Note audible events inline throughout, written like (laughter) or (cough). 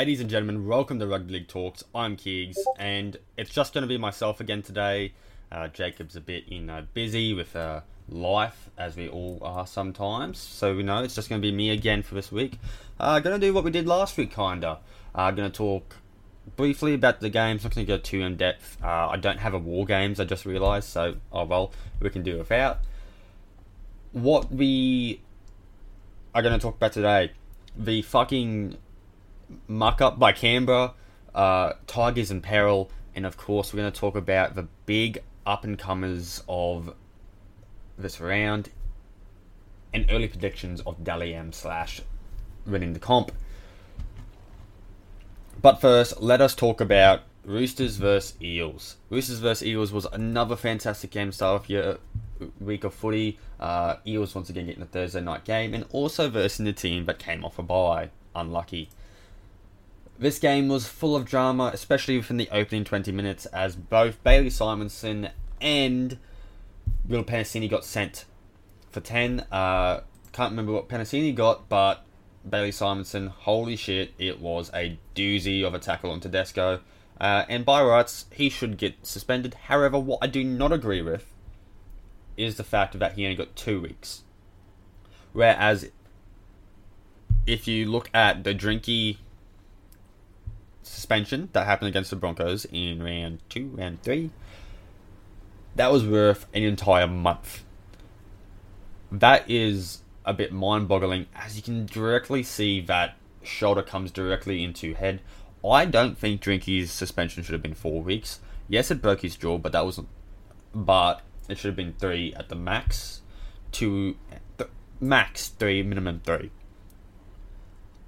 Ladies and gentlemen, welcome to Rugby League Talks. I'm Keegs, and it's just going to be myself again today. Uh, Jacob's a bit, you know, busy with uh, life, as we all are sometimes. So, you know, it's just going to be me again for this week. Uh, going to do what we did last week, kinda. Uh, going to talk briefly about the games. Not going to go too in depth. Uh, I don't have a war games. I just realised. So, oh well, we can do without. What we are going to talk about today, the fucking muck up by Canberra, uh, Tigers in peril, and of course we're going to talk about the big up and comers of this round and early predictions of Dally M slash winning the comp. But first, let us talk about Roosters versus Eels. Roosters versus Eels was another fantastic game start of your week of footy. Uh, Eels once again getting a Thursday night game, and also versus the team that came off a bye. Unlucky. This game was full of drama, especially within the opening 20 minutes, as both Bailey Simonsson and Will Penisini got sent for 10. Uh, can't remember what Penisini got, but Bailey Simonsson, holy shit, it was a doozy of a tackle on Tedesco. Uh, and by rights, he should get suspended. However, what I do not agree with is the fact that he only got two weeks. Whereas, if you look at the Drinky suspension that happened against the Broncos in round two, round three, that was worth an entire month. That is a bit mind boggling as you can directly see that shoulder comes directly into head. I don't think Drinky's suspension should have been four weeks. Yes, it broke his jaw, but that wasn't. But it should have been three at the max. Two, th- max three, minimum three.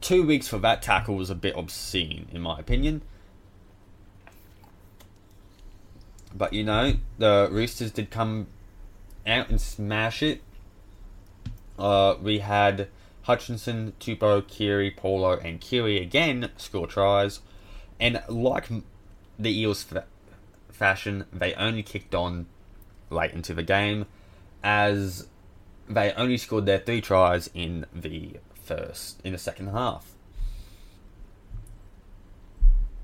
Two weeks for that tackle was a bit obscene, in my opinion. But you know, the Roosters did come out and smash it. Uh, we had Hutchison, Tupou, Keary, Paulo, and Keary again score tries. And like the Eels fa- fashion, they only kicked on late into the game, as they only scored their three tries in the first, in the second half.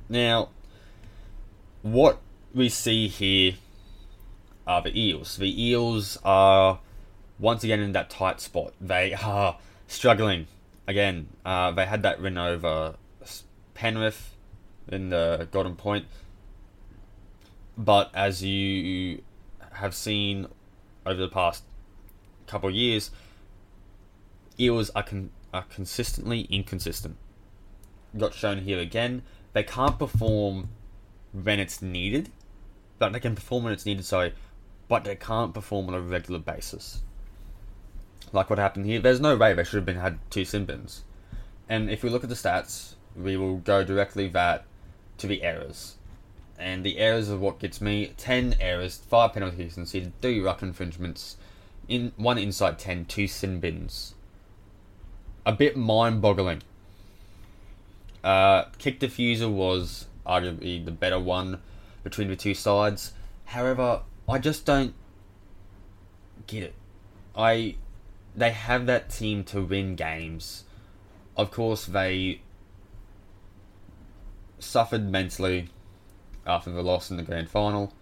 Now, what we see here are the Eels. The Eels are once again in that tight spot. They are struggling again. Uh, they had that win over Penrith in the Golden Point, but as you have seen over the past couple of years, Eels are con- are consistently inconsistent. Got shown here again. They can't perform when it's needed, but they can perform when it's needed. Sorry, but they can't perform on a regular basis. Like what happened here. There's no way they should have been had two sin bins. And if we look at the stats, we will go directly that to the errors. And the errors are what gets me 10 errors, 5 penalties conceded, 3 ruck infringements, in 1 inside 10, 2 sin bins. A bit mind boggling. Uh, kick diffuser was arguably the better one between the two sides. However, I just don't get it. I they have that team to win games. Of course, they suffered mentally after the loss in the grand final,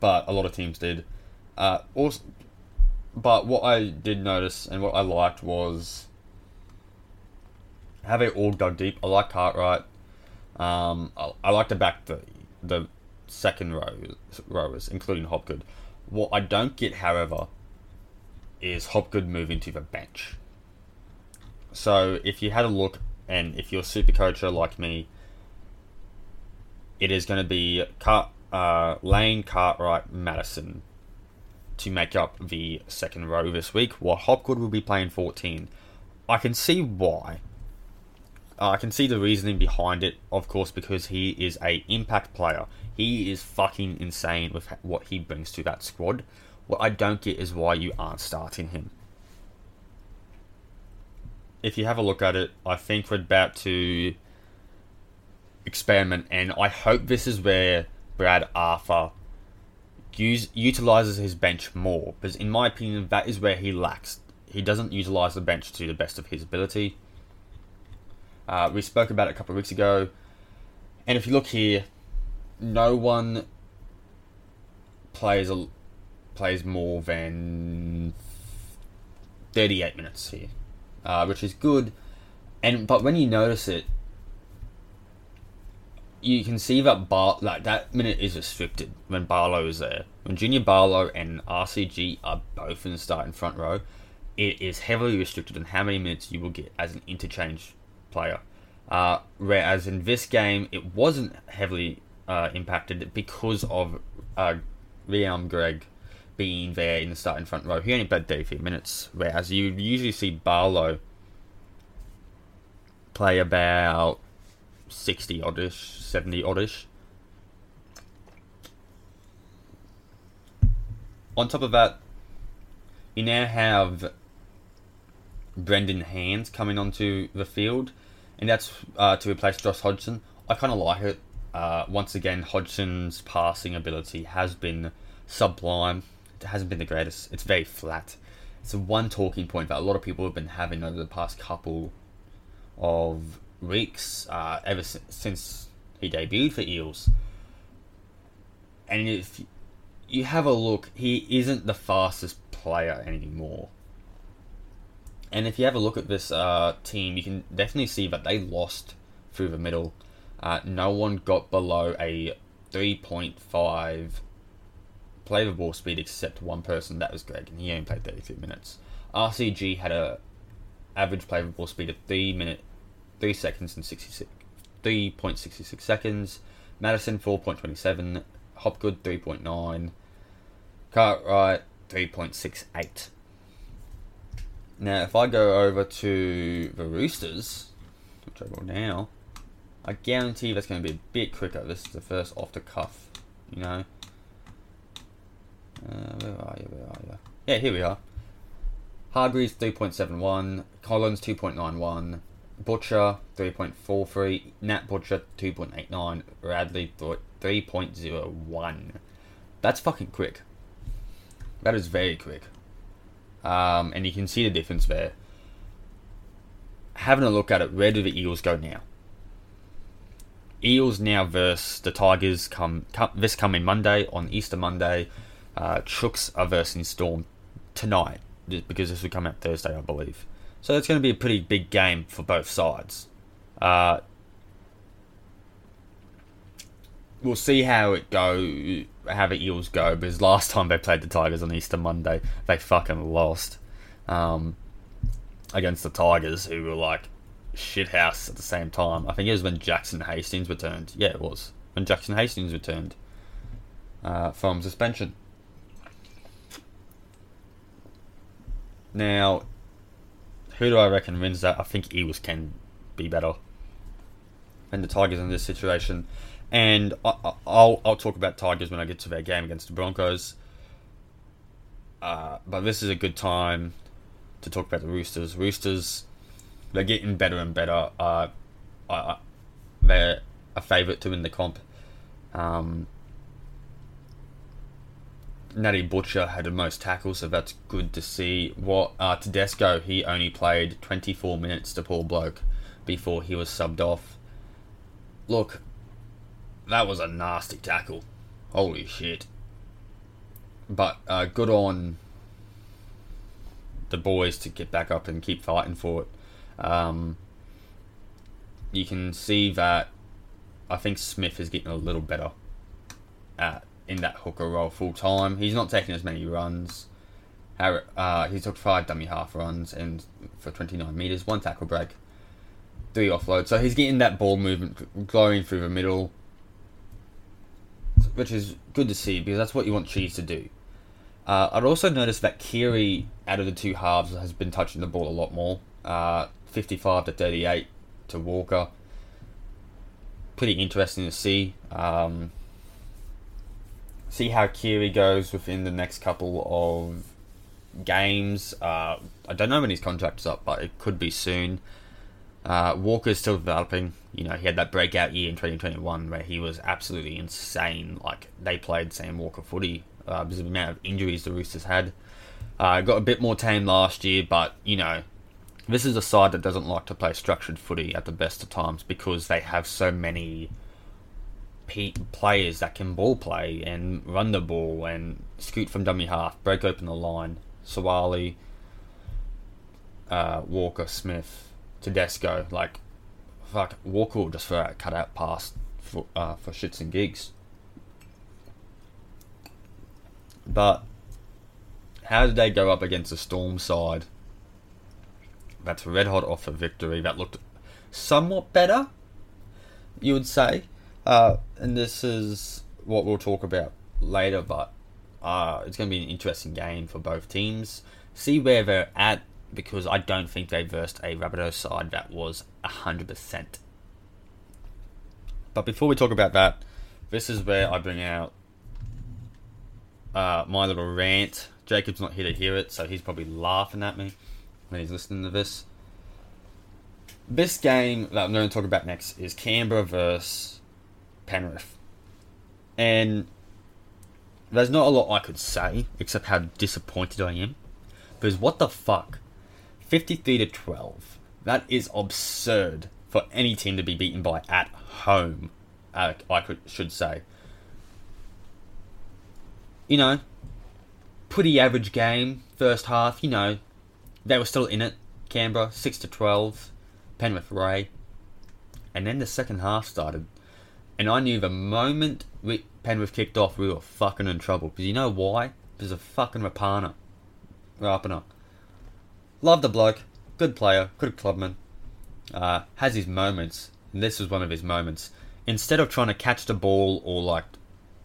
but a lot of teams did. Uh, also, but what I did notice and what I liked was how they all dug deep. I like Cartwright. Um, I, I like to back the the second row rowers, including Hopgood. What I don't get, however, is Hopgood moving to the bench. So if you had a look, and if you're a super coacher like me, it is going to be uh, Lane, Cartwright, Matterson to make up the second row this week, while Hopgood will be playing 14. I can see why. Uh, I can see the reasoning behind it, of course, because he is a impact player. He is fucking insane with what he brings to that squad. What I don't get is why you aren't starting him. If you have a look at it, I think we're about to experiment, and I hope this is where Brad Arthur use, utilizes his bench more, because in my opinion, that is where he lacks. He doesn't utilize the bench to the best of his ability. Uh, we spoke about it a couple of weeks ago, and if you look here, no one plays a, plays more than 38 minutes here, uh, which is good. And but when you notice it, you can see that Bar like that minute is restricted when Paulo is there. When Junior Paulo and RCG are both in the starting front row, it is heavily restricted on how many minutes you will get as an interchange player. Uh, whereas in this game, it wasn't heavily uh, impacted because of uh, Liam Greig being there in the starting front row. He only played 33 minutes, whereas you usually see Paulo play about 60 oddish, 70 oddish. On top of that, you now have Brendan Hands coming onto the field, and that's uh, to replace Josh Hodgson. I kind of like it. Uh, once again, Hodgson's passing ability has been sublime. It hasn't been the greatest. It's very flat. It's one talking point that a lot of people have been having over the past couple of weeks, uh, ever since, since he debuted for Eels. And if you have a look, he isn't the fastest player anymore. And if you have a look at this uh, team, you can definitely see that they lost through the middle. Uh, no one got below a 3.5 play the ball speed except one person, that was Greig, and he only played 33 minutes. RCG had a average play the ball speed of 3 minute 3 seconds and 66 3.66 seconds. Matterson 4.27, Hopgood 3.9, Cartwright 3.68. Now, if I go over to the Roosters, which I will now, I guarantee that's going to be a bit quicker. This is the first off the cuff, you know. Uh, where are you? Where are you? Yeah, here we are. Hargreaves 3.71, Collins 2.91, Butcher 3.43, Nat Butcher 2.89, Radley 3.01. That's fucking quick. That is very quick. Um, and you can see the difference there. Having a look at it, where do the Eels go now? Eels now versus the Tigers come, come this coming Monday on Easter Monday. Uh, Chooks are versus Storm tonight because this will come out Thursday, I believe. So it's going to be a pretty big game for both sides. Uh, we'll see how it go, how the Eels go. Because last time they played the Tigers on Easter Monday, they fucking lost um, against the Tigers, who were like shithouse at the same time. I think it was when Jackson Hastings returned. Yeah, it was when Jackson Hastings returned uh, from suspension. Now, who do I reckon wins that? I think Eels can be better than the Tigers in this situation. And I, will I'll talk about Tigers when I get to their game against the Broncos. Uh, but this is a good time to talk about the Roosters. Roosters, they're getting better and better. Uh, I, they're a favourite to win the comp. Um, Natty Butcher had the most tackles, so that's good to see. What uh, Tedesco, he only played 24 minutes to Paul Bloke before he was subbed off. Look, that was a nasty tackle. Holy shit. But uh, good on the boys to get back up and keep fighting for it. Um, you can see that I think Smith is getting a little better at in that hooker role full time. He's not taking as many runs. Uh, he took five dummy half runs and for 29 meters, one tackle break, three offloads. So he's getting that ball movement glowing through the middle, which is good to see because that's what you want Cheese to do. Uh, I'd also noticed that Keary, out of the two halves, has been touching the ball a lot more. Uh, 55 to 38 to Walker. Pretty interesting to see. Um, see how Keary goes within the next couple of games. Uh, I don't know when his contract's up, but it could be soon. Uh, Walker's still developing. You know, he had that breakout year in 2021 where he was absolutely insane. Like, they played Sam Walker footy uh, because of the amount of injuries the Roosters had. Uh, got a bit more tame last year, but, you know, this is a side that doesn't like to play structured footy at the best of times because they have so many pe- players that can ball play and run the ball and scoot from dummy half, break open the line. Suaalii, uh, Walker, Smith, Tedesco, like fuck Walker just for a cut out pass for uh, for shits and gigs. But how did they go up against the Storm side? That's red hot off a victory that looked somewhat better, you would say. Uh, and this is what we'll talk about later, but uh, it's going to be an interesting game for both teams. See where they're at because I don't think they versed a Rabbitohs side that was 100%. But before we talk about that, this is where I bring out uh, my little rant. Jacob's not here to hear it, so he's probably laughing at me when he's listening to this. This game that I'm going to talk about next is Canberra versus Penrith. And there's not a lot I could say except how disappointed I am. Because what the fuck? 53 to 12. That is absurd for any team to be beaten by at home. Uh, I could should say. You know, pretty average game first half. You know, they were still in it. Canberra six to twelve, Penrith Ray, and then the second half started, and I knew the moment we, Penrith kicked off, we were fucking in trouble. Because you know why? There's a fucking Rapana, Rapana. Love the bloke, good player, good clubman. Uh, has his moments, and this was one of his moments. Instead of trying to catch the ball or like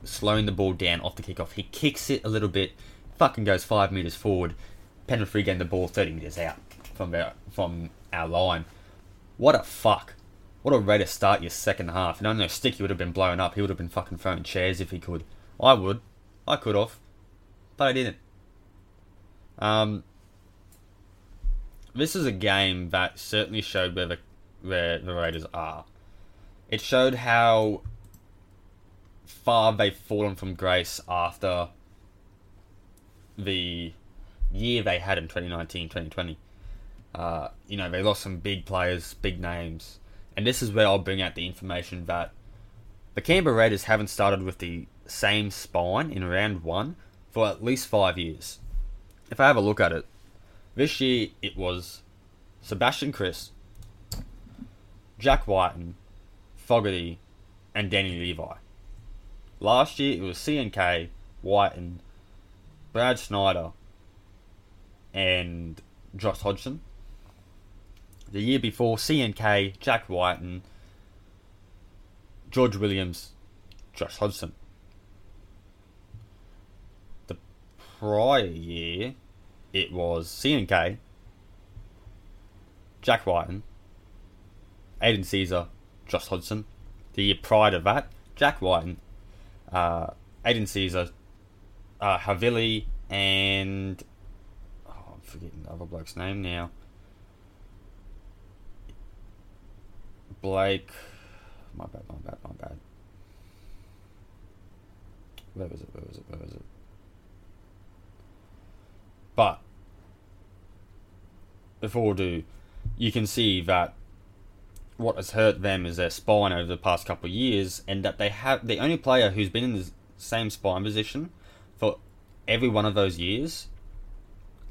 slowing the ball down off the kickoff, he kicks it a little bit, fucking goes five meters forward. Penrith regain the ball thirty meters out from our, from our line. What a fuck! What a way to start your second half. And I know Sticky would have been blown up. He would have been fucking throwing chairs if he could. I would. I could have, but I didn't. Um, this is a game that certainly showed where the where the Raiders are. It showed how far they've fallen from grace after the year they had in 2019 2020. Uh, you know, they lost some big players, big names. And this is where I'll bring out the information that the Canberra Raiders haven't started with the same spine in round one for at least five years. If I have a look at it, this year it was Sebastian Kris, Jack Wighton, Fogarty, and Danny Levi. Last year it was CNK, Wighton, Brad Schneider, and Josh Hodgson. The year before, CNK, Jack Wighton, George Williams, Josh Hodgson. The prior year, it was CNK, Jack Wighton, Aidan Sezer, Josh Hodgson. The year prior to that, Jack Wighton, uh, Aidan Sezer, uh, Havili, and oh, I'm forgetting the other bloke's name now. Blake, my bad, my bad, my bad. Where was it? Where was it? Where was it? But before we do, you can see that what has hurt them is their spine over the past couple of years, and that they have the only player who's been in the same spine position for every one of those years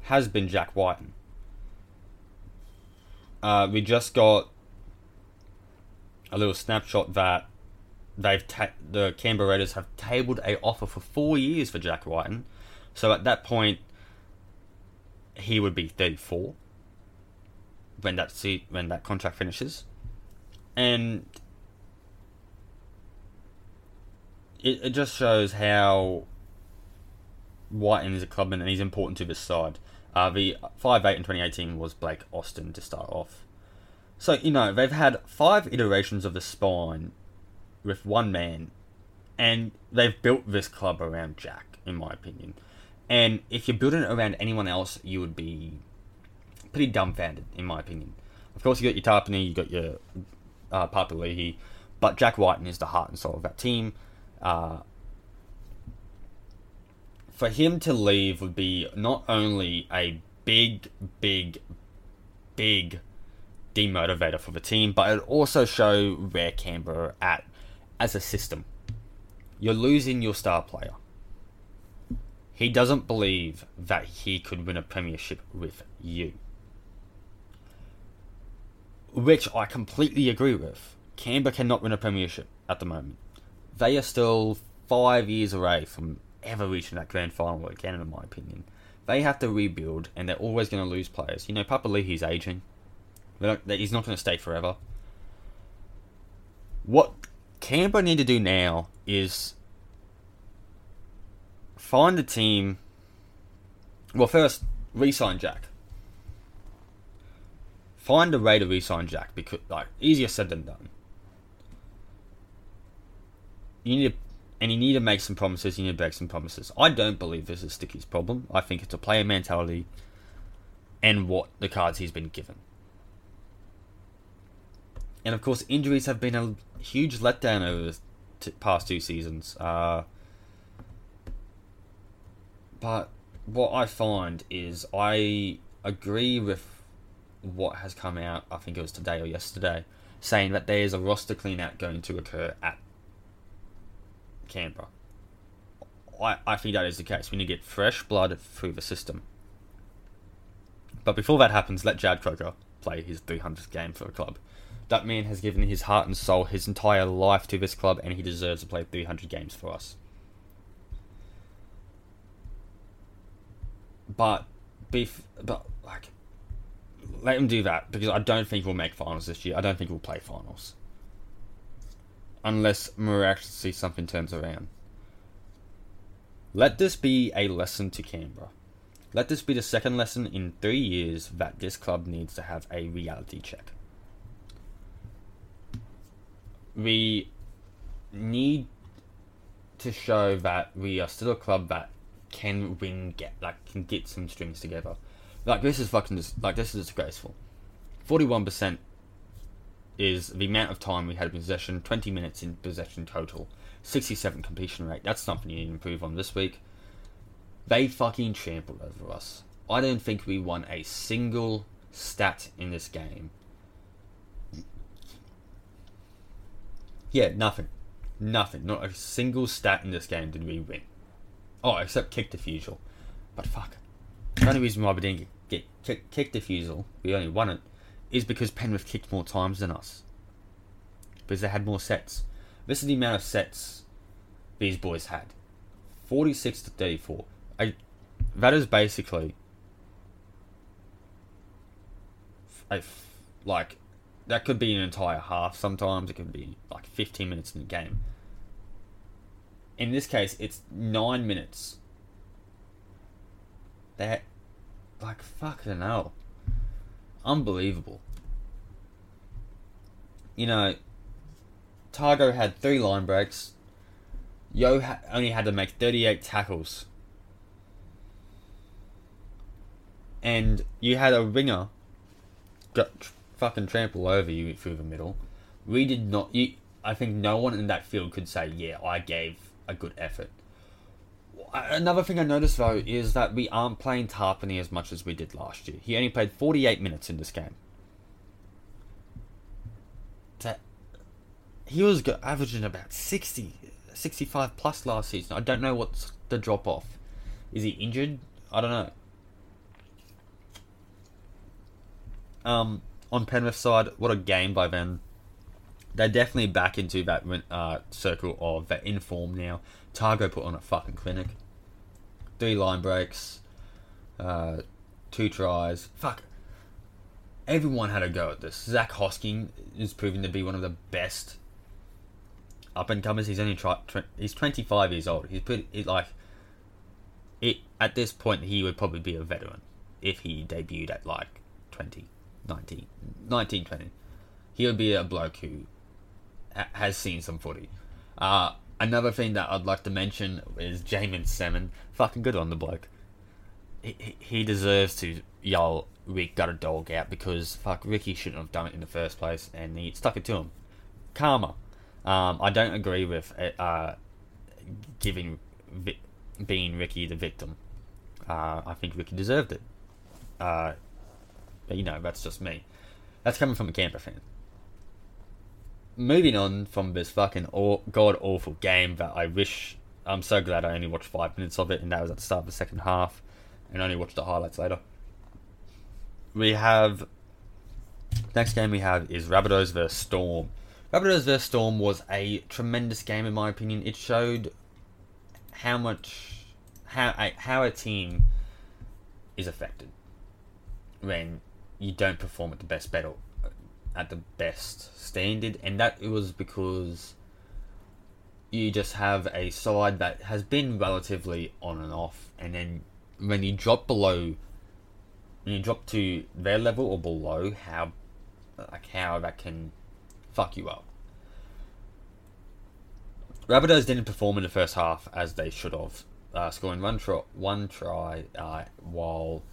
has been Jack Wighton. Uh, we just got a little snapshot that they've ta- the Canberra Raiders have tabled a offer for four years for Jack Wighton. So at that point, he would be 34 when that see when that contract finishes, and it, it just shows how Wighton is a clubman and he's important to this side. Uh, the five eight in 2018 was Blake Austin to start off. So, you know, they've had five iterations of the spine with one man, and they've built this club around Jack, in my opinion. And if you're building it around anyone else, you would be pretty dumbfounded, in my opinion. Of course, you got your Tapine, you got your uh, but Jack Wighton is the heart and soul of that team. Uh, for him to leave would be not only a big, big big demotivator for the team, but it would also show where Canberra are at as a system. You're losing your star player. He doesn't believe that he could win a premiership with you. Which I completely agree with. Canberra cannot win a premiership at the moment. They are still five years away from ever reaching that grand final again, in my opinion. They have to rebuild, and they're always going to lose players. You know, Papali'i's aging. Not, he's not going to stay forever. What Canberra need to do now is find a team. Well, first, re-sign Jack. Find a way to re-sign Jack because, like, easier said than done. You need to, and you need to make some promises. You need to break some promises. I don't believe this is Sticky's problem. I think it's a player mentality, and what the cards he's been given. And of course, injuries have been a huge letdown over the t- past two seasons. Uh, but what I find is I agree with what has come out, I think it was today or yesterday, saying that there is a roster cleanout going to occur at Canberra. I, I think that is the case. We need to get fresh blood through the system. But before that happens, let Jarrod Croker play his 300th game for the club. That man has given his heart and soul, his entire life to this club, and he deserves to play 300 games for us. But, beef, but like, let him do that because I don't think we'll make finals this year. I don't think we'll play finals unless miraculously something turns around. Let this be a lesson to Canberra. Let this be the second lesson in three years that this club needs to have a reality check. We need to show that we are still a club that can win, get like can get some strings together. Like this is fucking dis- like this is disgraceful. Forty one percent is the amount of time we had in possession. Twenty minutes in possession total. Sixty seven completion rate. That's something you need to improve on this week. They fucking trampled over us. I don't think we won a single stat in this game. Yeah, nothing. Nothing. Not a single stat in this game did we win. Oh, except kick defusal. But fuck. The only reason why we didn't get kick, kick defusal, we only won it, is because Penrith kicked more times than us. Because they had more sets. This is the amount of sets these boys had 46 to 34. I, that is basically. Like, that could be an entire half sometimes, it could be like 15 minutes in the game in this case, it's nine minutes. That, like, fucking hell. Unbelievable. You know, Tago had three line breaks. Yo ha- only had to make 38 tackles. And you had a ringer got tr- fucking trample over you through the middle. We did not. You, I think no one in that field could say, "Yeah, I gave a good effort. Another thing I noticed though is that we aren't playing Tapine as much as we did last year. He only played 48 minutes in this game. He was averaging about 60, 65 plus last season. I don't know what's the drop off. Is he injured? I don't know. Um, on Penrith side, what a game by them they're definitely back into that uh, circle of that inform now. Tago put on a fucking clinic. Three line breaks, uh, two tries. Fuck. Everyone had a go at this. Zac Hosking is proving to be one of the best up and comers. He's only try, tw- he's 25 years old. He's pretty he's like it at this point he would probably be a veteran if he debuted at like 20, 19, 19 20. He would be a bloke who has seen some footy. Uh, another thing that I'd like to mention is Jaeman Salmon. Fucking good on the bloke. He, he deserves to yell, Rick got a dog out because fuck, Ricky shouldn't have done it in the first place and he stuck it to him. Karma. Um, I don't agree with uh, giving being Ricky the victim. Uh, I think Ricky deserved it. Uh, But you know, that's just me. That's coming from a camper fan. Moving on from this fucking aw- god awful game that I wish. I'm so glad I only watched five minutes of it, and that was at the start of the second half, and only watched the highlights later. We have. Next game we have is Rabbitohs vs Storm. Rabbitohs vs Storm was a tremendous game in my opinion. It showed how much how a, how a team is affected when you don't perform at the best battle at the best standard, and that it was because you just have a side that has been relatively on and off, and then when you drop below, when you drop to their level or below, how like how that can fuck you up. Rabbitohs didn't perform in the first half as they should have, uh, scoring one try, one try uh, while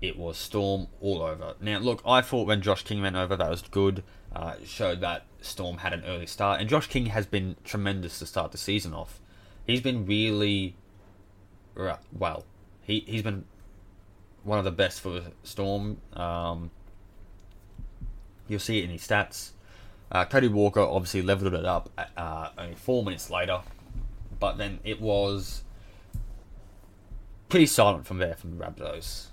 it was Storm all over. Now, look, I thought when Josh King went over, that was good. Uh, showed that Storm had an early start, and Josh King has been tremendous to start the season off. He's been really well. He he's been one of the best for Storm. Um, you'll see it in his stats. Uh, Cody Walker obviously leveled it up uh, only four minutes later, but then it was pretty silent from there from the.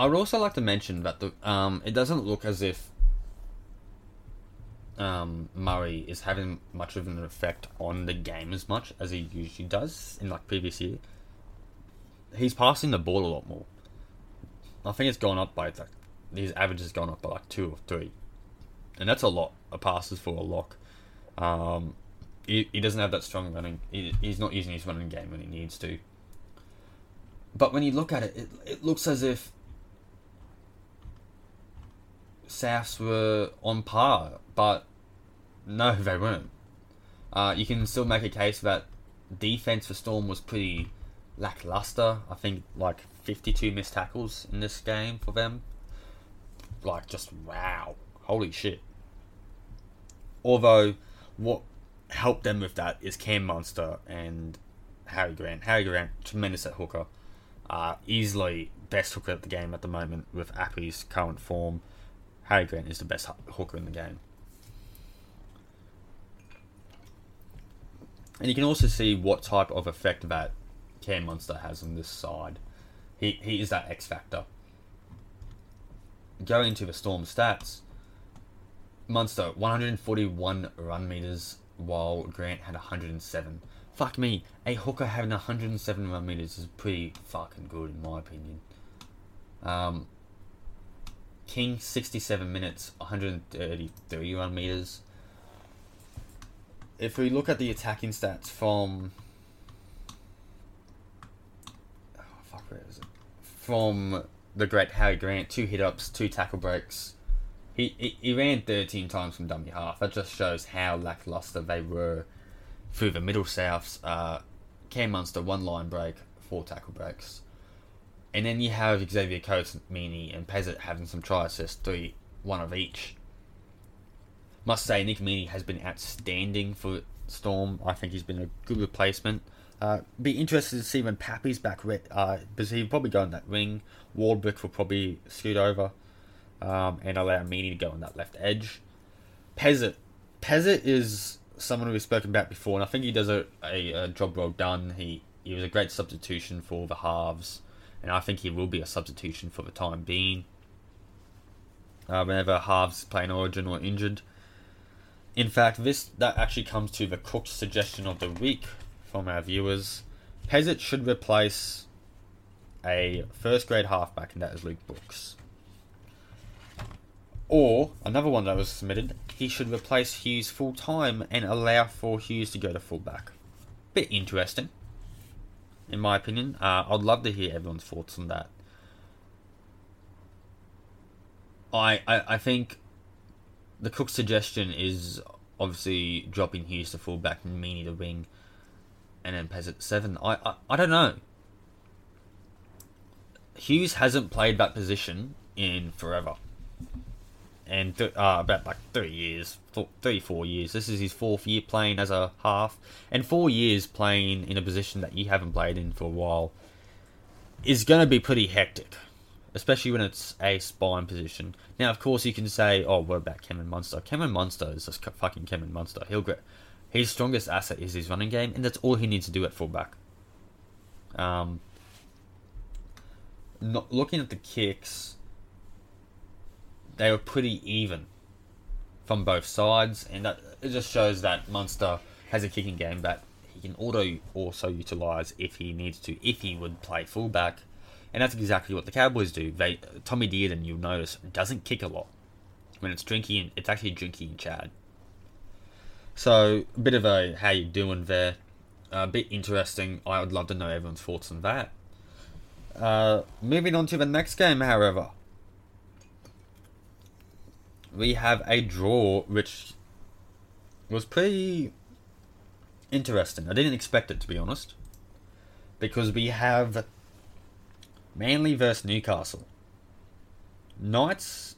I would also like to mention that the um, it doesn't look as if um, Murray is having much of an effect on the game as much as he usually does in like previous year. He's passing the ball a lot more. I think it's gone up by like his average has gone up by like two or three, and that's a lot of passes for a lock. Um, he, he doesn't have that strong running. He, he's not using his running game when he needs to. But when you look at it, it, it looks as if Souths were on par, but no, (laughs) they weren't. Uh, you can still make a case that defense for Storm was pretty lackluster. I think like 52 missed tackles in this game for them. Like, just wow. Holy shit. Although, what helped them with that is Cam Munster and Harry Grant. Harry Grant, tremendous at hooker. Uh, easily best hooker at the game at the moment with Appy's current form. Harry Grant is the best hooker in the game. And you can also see what type of effect that Cam Munster has on this side. He, he is that X factor. Going to the Storm stats, Munster 141 run meters while Grant had 107. Fuck me, a hooker having 107 run meters is pretty fucking good in my opinion. Um, King 67 minutes, 133 run meters. If we look at the attacking stats from oh, fuck where is it? From the great Harry Grant, two hit ups, two tackle breaks. He, he, he ran 13 times from dummy half. That just shows how lackluster they were through the middle souths. Uh, Cam Munster, one line break, four tackle breaks. And then you have Xavier Coates, Meaney, and Pezet having some try assists, three, one of each. Must say, Nick Meaney has been outstanding for Storm. I think he's been a good replacement. Uh, be interested to see when Pappy's back, uh, because he'll probably go in that wing. Warbrick will probably scoot over um, and allow Meaney to go on that left edge. Pezet. Pezet is someone we've spoken about before, and I think he does a, a, a job well done. He, he was a great substitution for the halves and I think he will be a substitution for the time being. Uh, whenever halves play an origin or injured. In fact, this that actually comes to the cooked suggestion of the week from our viewers. Pezet should replace a first grade halfback, and that is Luke Brooks. Or another one that was submitted, he should replace Hughes full time and allow for Hughes to go to fullback. Bit interesting in my opinion. Uh, I'd love to hear everyone's thoughts on that. I, I, I think the Cook suggestion is obviously dropping Hughes to fullback and Meaney to wing, and then Pez at seven. I, I I don't know. Hughes hasn't played that position in forever and th- uh, about like three years, three four years. This is his fourth year playing as a half, and four years playing in a position that you haven't played in for a while is going to be pretty hectic. especially when it's a spine position. Now, of course, you can say, "Oh, what about Cameron Munster?" Cameron Munster is just fucking Cameron Munster. He'll get his strongest asset is his running game, and that's all he needs to do at fullback. Um, not looking at the kicks, they were pretty even from both sides, and that it just shows that Munster has a kicking game that he can auto also utilize if he needs to, if he would play fullback, and that's exactly what the Cowboys do. They Tommy Dearden, you'll notice, doesn't kick a lot. When it's drinking, it's actually drinking Chad. So a bit of a how you doing there, a bit interesting. I would love to know everyone's thoughts on that. Uh, moving on to the next game, however, we have a draw which was pretty interesting. I didn't expect it to be honest, because we have Manly versus Newcastle. Knights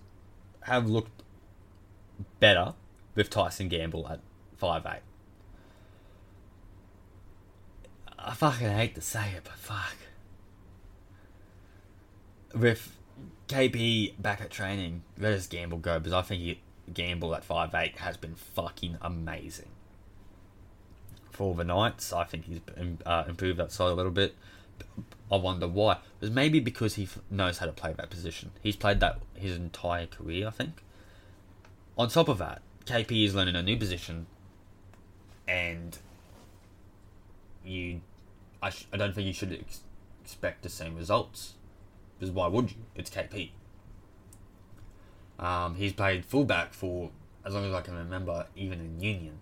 have looked better with Tyson Gamble at five eight. I fucking hate to say it, but fuck. With KP back at training, where does Gamble go? Because I think he, Gamble at five eight has been fucking amazing. For the Knights, I think he's uh, improved that side a little bit. I wonder why. It maybe because he knows how to play that position. He's played that his entire career, I think. On top of that, KP is learning a new position, and you, I, sh- I don't think you should ex- expect the same results. Because why would you? It's KP. Um, he's played fullback for as long as I can remember, even in Union.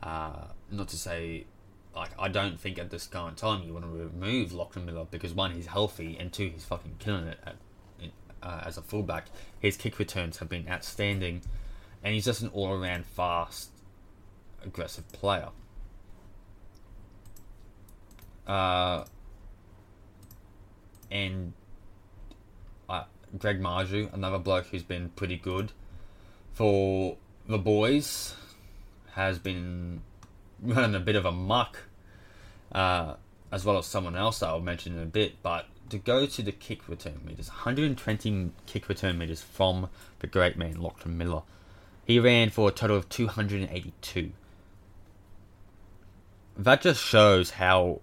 Uh, not to say, like, I don't think at this current time you want to remove Lachlan Miller because one, he's healthy, and two, he's fucking killing it at, uh, as a fullback. His kick returns have been outstanding, and he's just an all-around fast, aggressive player. Uh, and uh, Greg Marzhew, another bloke who's been pretty good for the boys, has been running a bit of a muck, uh, as well as someone else I'll mention in a bit. But to go to the kick return meters, 120 kick return meters from the great man Lachlan Miller. He ran for a total of 282. That just shows how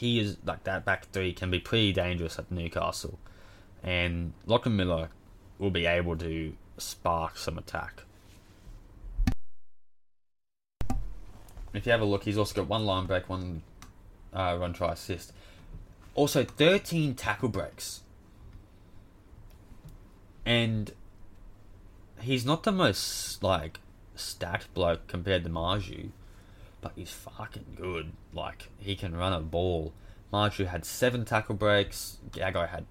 he is like that back three can be pretty dangerous at Newcastle, and Lachlan Miller will be able to spark some attack. If you have a look, he's also got one line break, one uh, run try assist, also 13 tackle breaks, and he's not the most like stacked bloke compared to Marzhew but he's fucking good. Like he can run a ball. Marzhew had seven tackle breaks. Gagai had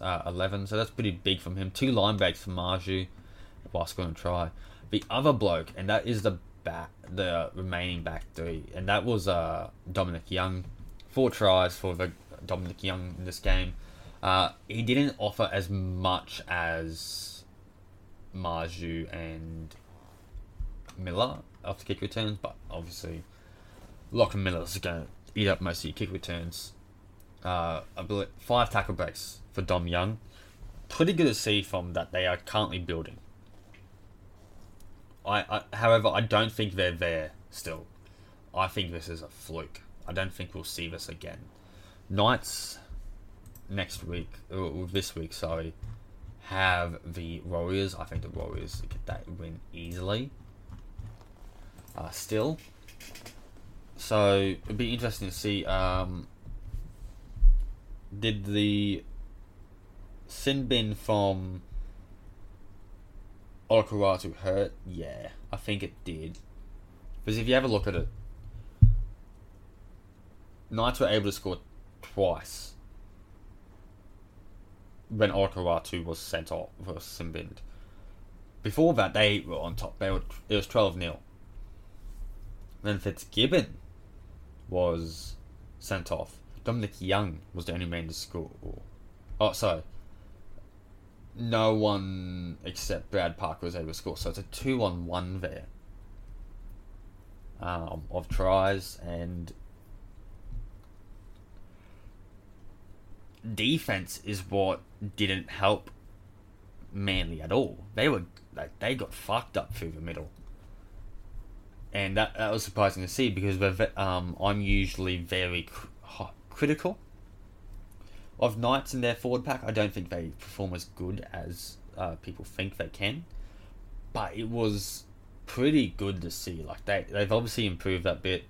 uh, eleven, so that's pretty big from him. Two line breaks from Marzhew while scoring a try. The other bloke, and that is the back, the remaining back three, and that was uh, Dominic Young. Four tries for the Dominic Young in this game. Uh, he didn't offer as much as Marzhew and Miller after kick returns, but obviously Lock Lachlan Miller's going to eat up most of your kick returns. Uh, five tackle breaks for Dom Young. Pretty good to see from that they are currently building. I, I, however, I don't think they're there still. I think this is a fluke. I don't think we'll see this again. Knights next week, or this week, sorry, have the Warriors. I think the Warriors get that win easily uh, still. So it'd be interesting to see. Um, did the sin bin from Olakau'atu hurt? Yeah, I think it did. Because if you have a look at it, Knights were able to score twice when Olakau'atu was sent off for sin bin. Before that, they were on top. They were it was twelve 0 then Fitzgibbon was sent off. Dominic Young was the only man to score. Oh, sorry. No one except Brad Parker was able to score. So it's a two on one there um, of tries and defense is what didn't help Manly at all. They were like they got fucked up through the middle, and that that was surprising to see because um, I'm usually very cr- critical of Knights in their forward pack. I don't think they perform as good as uh, people think they can, but it was pretty good to see. Like they they've obviously improved that bit.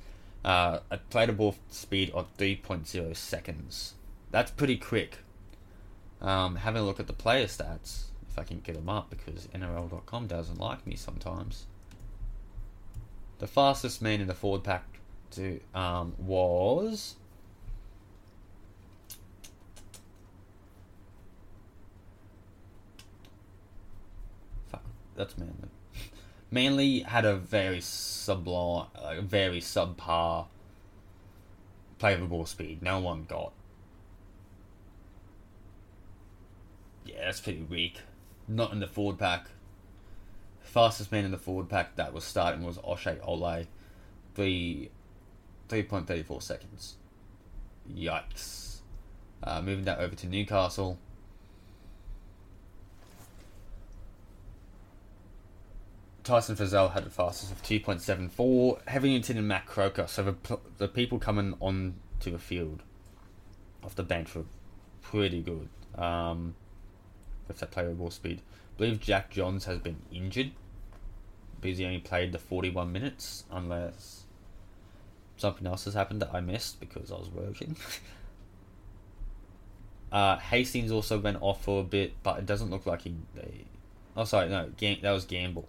Uh, a play ball speed of three point zero seconds. That's pretty quick. Um, having a look at the player stats, if I can get them up, because NRL.com doesn't like me sometimes. The fastest man in the forward pack to um, was Fuck, that's Manly. Manly had a very sublime, a very subpar playable speed. No one got. Yeah, that's pretty weak. Not in the forward pack. Fastest man in the forward pack that was starting was Oshay Ole. Three, 3.34 seconds. Yikes. Uh, moving that over to Newcastle. Tyson Frizell had the fastest of 2.74. Hetherington and Matt Croker. So the, the people coming on to the field off the bench were pretty good um, with that playable speed. I believe Jack Johns has been injured because he only played the 41 minutes, unless something else has happened that I missed because I was working. (laughs) uh, Hastings also went off for a bit, but it doesn't look like he. Oh, sorry, no, that was Gamble.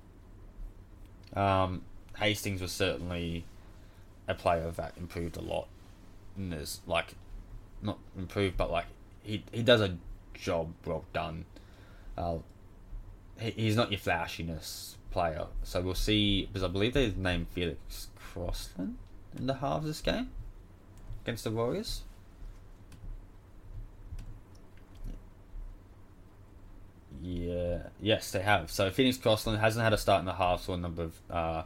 Um, Hastings was certainly a player that improved a lot. And there's like, not improved, but like he he does a job well done. Uh, he, he's not your flashiness player, so we'll see. Because I believe they named Phoenix Crossland in the halves this game against the Warriors. Yeah, yes, they have. So Phoenix Crossland hasn't had a start in the half for a number of uh,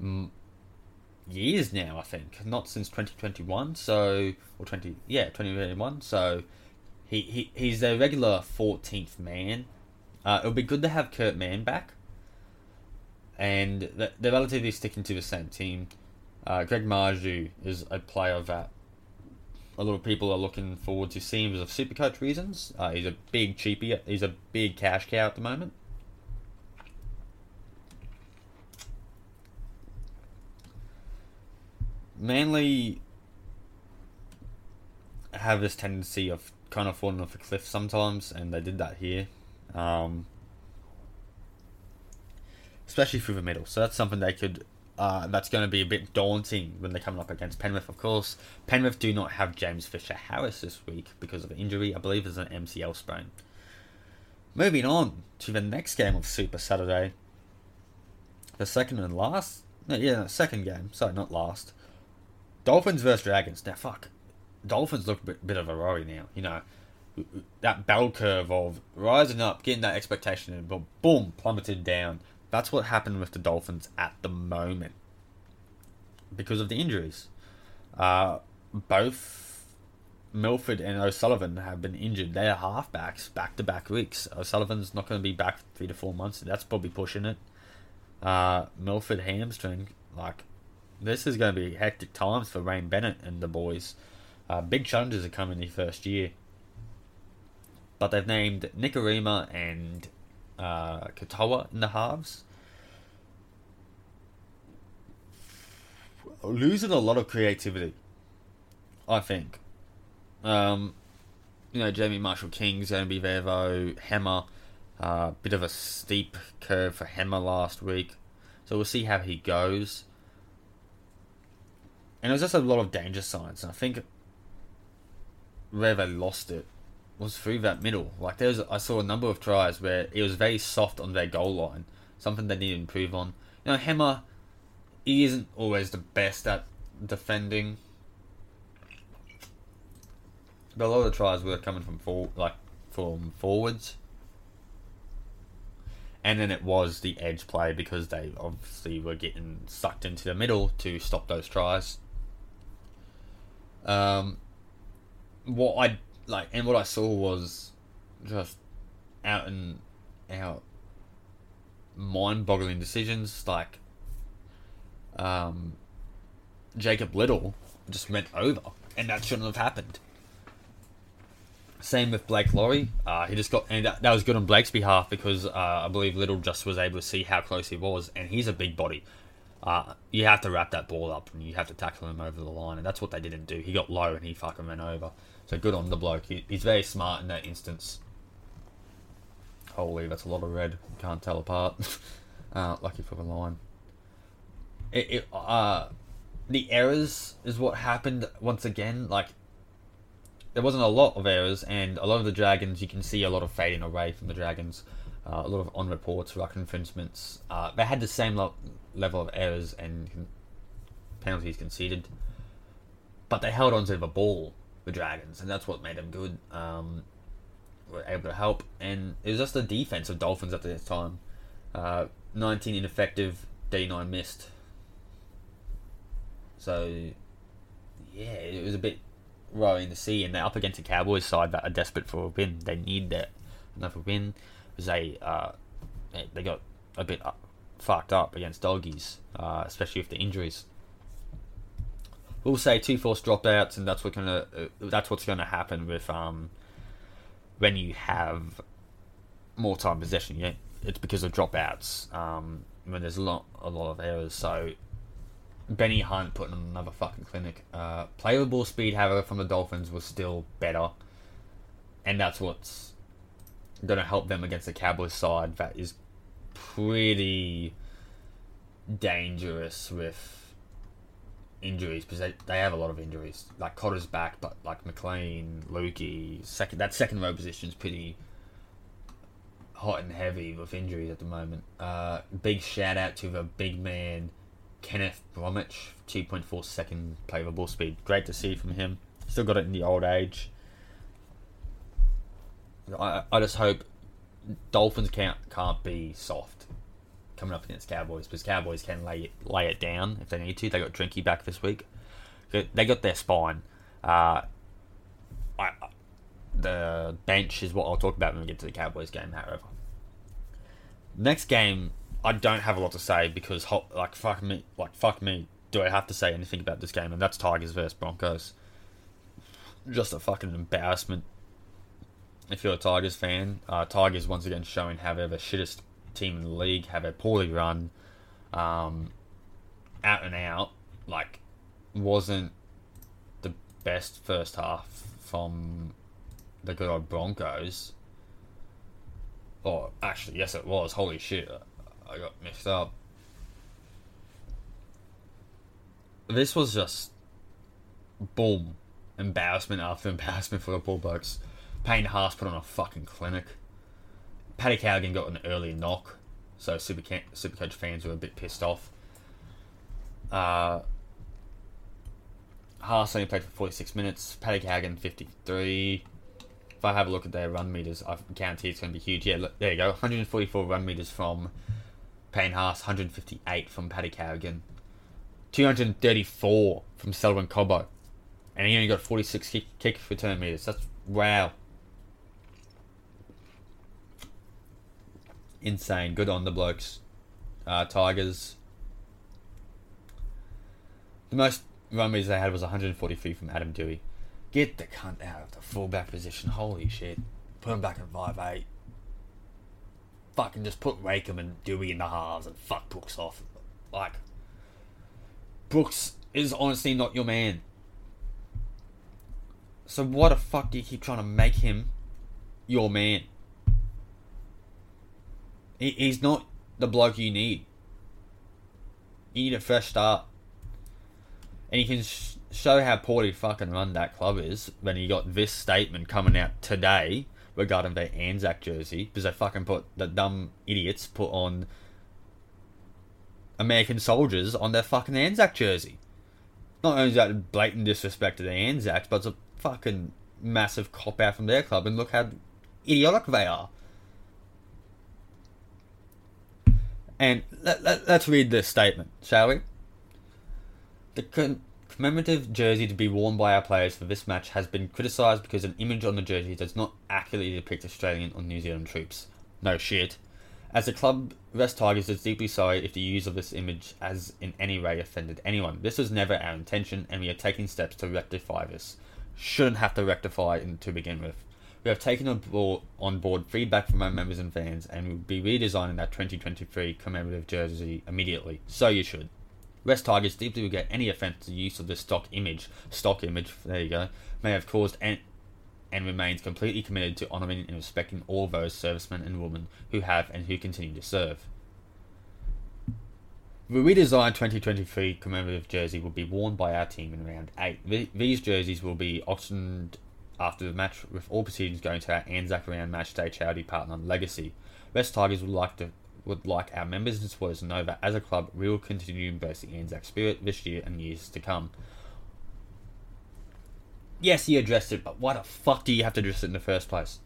m- years now. I think not since twenty twenty one. So or twenty yeah twenty twenty one. So he, he he's a regular fourteenth man. Uh, it would be good to have Kurt Mann back, and they're relatively sticking to the same team. Uh, Greg Marzhew is a player that a lot of people are looking forward to seeing because of Supercoach reasons. Uh, he's a big cheapie. He's a big cash cow at the moment. Manly have this tendency of kind of falling off a cliff sometimes, and they did that here. Um, especially through the middle. So that's something they could uh, that's going to be a bit daunting when they're coming up against Penrith, of course. Penrith do not have James Fisher Harris this week because of an injury. I believe it's an MCL sprain. Moving on to the next game of Super Saturday. The second and last. No, yeah, second game. Sorry, not last. Dolphins versus Dragons. Now, fuck. Dolphins look a bit, bit of a worry now. You know, that bell curve of rising up, getting that expectation, and boom, plummeted down. That's what happened with the Dolphins at the moment because of the injuries. Uh, both Milford and O'Sullivan have been injured. They're halfbacks back to back weeks. O'Sullivan's not going to be back three to four months. That's probably pushing it. Uh, Milford hamstring. Like, this is going to be hectic times for Wayne Bennett and the boys. Uh, big challenges are coming the first year. But they've named Nikorima and uh, Katoa in the halves. Losing a lot of creativity, I think. Um, you know, Jeremy Marshall King, there though. Hammer, uh, bit of a steep curve for Hammer last week, so we'll see how he goes. And there's just a lot of danger signs, and I think where they lost it was through that middle. Like there was, I saw a number of tries where it was very soft on their goal line, something they need to improve on. You know, Hammer, he isn't always the best at defending, but a lot of the tries were coming from for, like from forwards. And then it was the edge play because they obviously were getting sucked into the middle to stop those tries. Um, what I like, and what I saw was just out and out mind-boggling decisions. Like, um, Jacob Liddle just went over, and that shouldn't have happened. Same with Blake Lawrie. Uh, he just got, and that, that was good on Blake's behalf because uh, I believe Liddle just was able to see how close he was, and he's a big body. Uh, you have to wrap that ball up and you have to tackle him over the line, and that's what they didn't do. He got low and he fucking ran over. So good on the bloke. He, he's very smart in that instance. Holy, that's a lot of red. Can't tell apart. (laughs) uh, lucky for the line. It, it, uh, the errors is what happened once again. Like, there wasn't a lot of errors, and a lot of the Dragons, you can see a lot of fading away from the Dragons. Uh, a lot of on reports, ruck infringements. Uh, they had the same lo- level of errors and con- penalties conceded, but they held on to the ball, the Dragons, and that's what made them good. Um, were able to help, and it was just the defense of Dolphins at this time. Uh, 19 ineffective, D9 missed. So, yeah, it was a bit rowing to see, and they're up against a Cowboys side that are desperate for a win. They need that another win because they uh, they got a bit up, fucked up against doggies, uh, especially with the injuries. We'll say two forced dropouts, and that's what gonna uh, that's what's gonna happen with um when you have more time possession. Yeah, it's because of dropouts. Um, when there's a lot a lot of errors, so. Benny Hunt putting on another fucking clinic. Uh, playable speed, however, from the Dolphins was still better, and that's what's going to help them against the Cowboys side that is pretty dangerous with injuries because they, they have a lot of injuries. Like Cotter's back, but like McLean, Lukey, second that second row position is pretty hot and heavy with injuries at the moment. Uh, big shout out to the big man Kenneth Bromwich, 2.4 second playable speed. Great to see from him. Still got it in the old age. I, I just hope Dolphins can't can't be soft coming up against Cowboys because Cowboys can lay it, lay it down if they need to. They got Drinky back this week. They got their spine. Uh, I, the bench is what I'll talk about when we get to the Cowboys game. However, next game I don't have a lot to say because like fuck me, like fuck me. Do I have to say anything about this game? And that's Tigers versus Broncos. Just a fucking embarrassment. If you're a Tigers fan, uh, Tigers once again showing how they're the shittest team in the league, how they're poorly run, um, out and out. Like, wasn't the best first half from the good old Broncos. Oh, actually, yes, it was. Holy shit. I got mixed up. This was just boom, embarrassment after embarrassment for the Bulldogs. Payne Haas put on a fucking clinic. Paddy Carrigan got an early knock, so Super Supercoach fans were a bit pissed off. Uh, Haas only played for 46 minutes. Paddy Carrigan 53. If I have a look at their run meters, I guarantee it's going to be huge. Yeah, look, there you go. 144 run meters from Payne Haas, 158 from Paddy Carrigan, 234 from Selwyn Cobbo, and he only got 46 kick, kick return meters. That's wow. Insane. Good on the blokes. Uh, Tigers. The most run meters they had was 143 from Adam Doueihi. Get the cunt out of the fullback position. Holy shit. Put him back at 5'8 fucking just put Rakem and Dewey in the halves and fuck Brooks off. Like, Brooks is honestly not your man. So why the fuck do you keep trying to make him your man? He, he's not the bloke you need. You need a fresh start. And you can sh- show how poorly fucking run that club is when you got this statement coming out today regarding their Anzac jersey because they fucking put the dumb idiots put on American soldiers on their fucking Anzac jersey. Not only is that blatant disrespect to the Anzacs, but it's a fucking massive cop out from their club, and look how idiotic they are. And let, let, us read this statement, shall we? The con- commemorative jersey to be worn by our players for this match has been criticised because an image on the jersey does not accurately depict Australian or New Zealand troops. No shit. As the club, West Tigers is deeply sorry if the use of this image has in any way offended anyone. This was never our intention, and we are taking steps to rectify this. Shouldn't have to rectify it to begin with. We have taken on board, on board feedback from our members and fans, and will be redesigning that 2023 commemorative jersey immediately. So you should. West Tigers deeply regret any offence to the use of the stock image, stock image, there you go, may have caused and, and remains completely committed to honouring and respecting all those servicemen and women who have and who continue to serve. The redesigned 2023 commemorative jersey will be worn by our team in round 8. These jerseys will be auctioned after the match, with all proceedings going to our Anzac Round Matchday charity partner Legacy. West Tigers would like to would like our members and supporters to know that as a club, we will continue embrace the Anzac spirit this year and years to come. Yes, he addressed it, but why the fuck do you have to address it in the first place?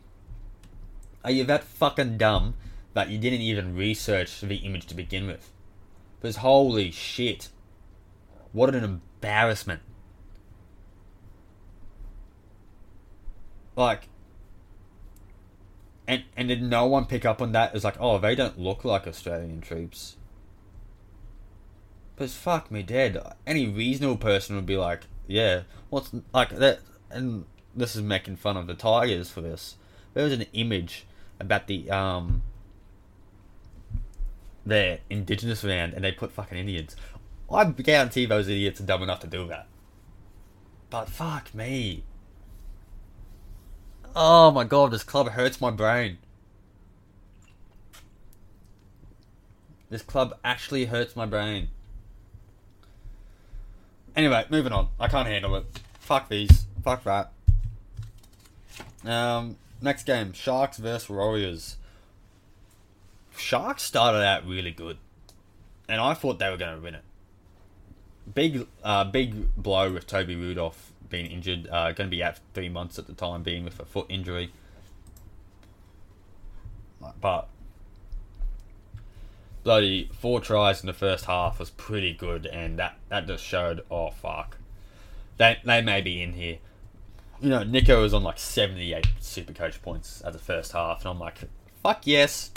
Are you that fucking dumb that you didn't even research the image to begin with? Because holy shit. What an embarrassment. Like, and and did no one pick up on that? It's like, oh, they don't look like Australian troops. But fuck me dead. Any reasonable person would be like, yeah, what's like that? And this is making fun of the Tigers for this. There was an image about the um their indigenous land, and they put fucking Indians. I guarantee those idiots are dumb enough to do that. But fuck me. Oh my god, this club hurts my brain. This club actually hurts my brain. Anyway, moving on. I can't handle it. Fuck these. Fuck that. Um, next game: Sharks versus Warriors. Sharks started out really good, and I thought they were going to win it. Big, uh, big blow with Toby Rudolph been injured, uh, going to be out three months at the time, being with a foot injury. But bloody four tries in the first half was pretty good, and that, that just showed, oh fuck, they they may be in here. You know, Nico was on like seventy eight super coach points at the first half, and I'm like, fuck yes.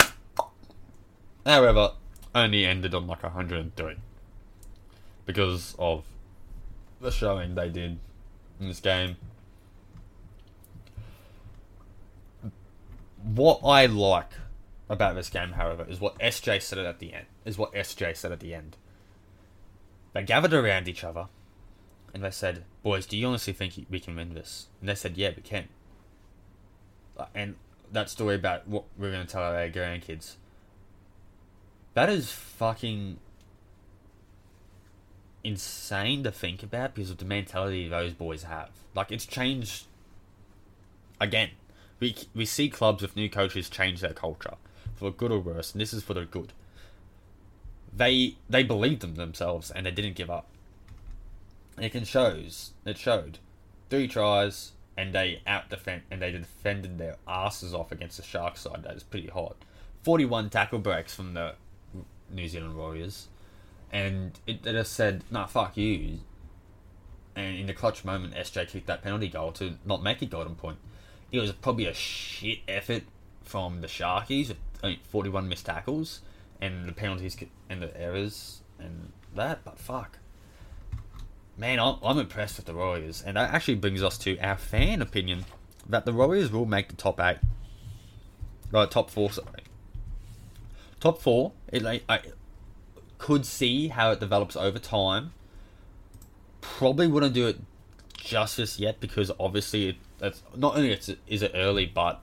However, only ended on like 103 because of the showing they did in this game. What I like about this game, however, is what SJ said at the end. Is what SJ said at the end. They gathered around each other, and they said, "Boys, do you honestly think we can win this?" And they said, "Yeah, we can." And that story about what we're going to tell our grandkids. That is fucking insane to think about because of the mentality those boys have. Like it's changed again. We we see clubs with new coaches change their culture for good or worse, and this is for the good. They they believed in themselves and they didn't give up. It can shows it showed three tries and they out defend and they defended their asses off against the Sharks side. That is pretty hot. Forty one tackle breaks from the New Zealand Warriors and it, just said, "Nah, fuck you." And in the clutch moment, SJ kicked that penalty goal to not make a golden point. It was probably a shit effort from the Sharkies, mean, 41 missed tackles, and the penalties and the errors and that. But fuck, man, I'm, I'm impressed with the Warriors, and that actually brings us to our fan opinion that the Warriors will make the top eight, right? Top four, sorry. Top four. It, I, could see how it develops over time. Probably wouldn't do it justice yet because obviously it, it's not only it's, is it early, but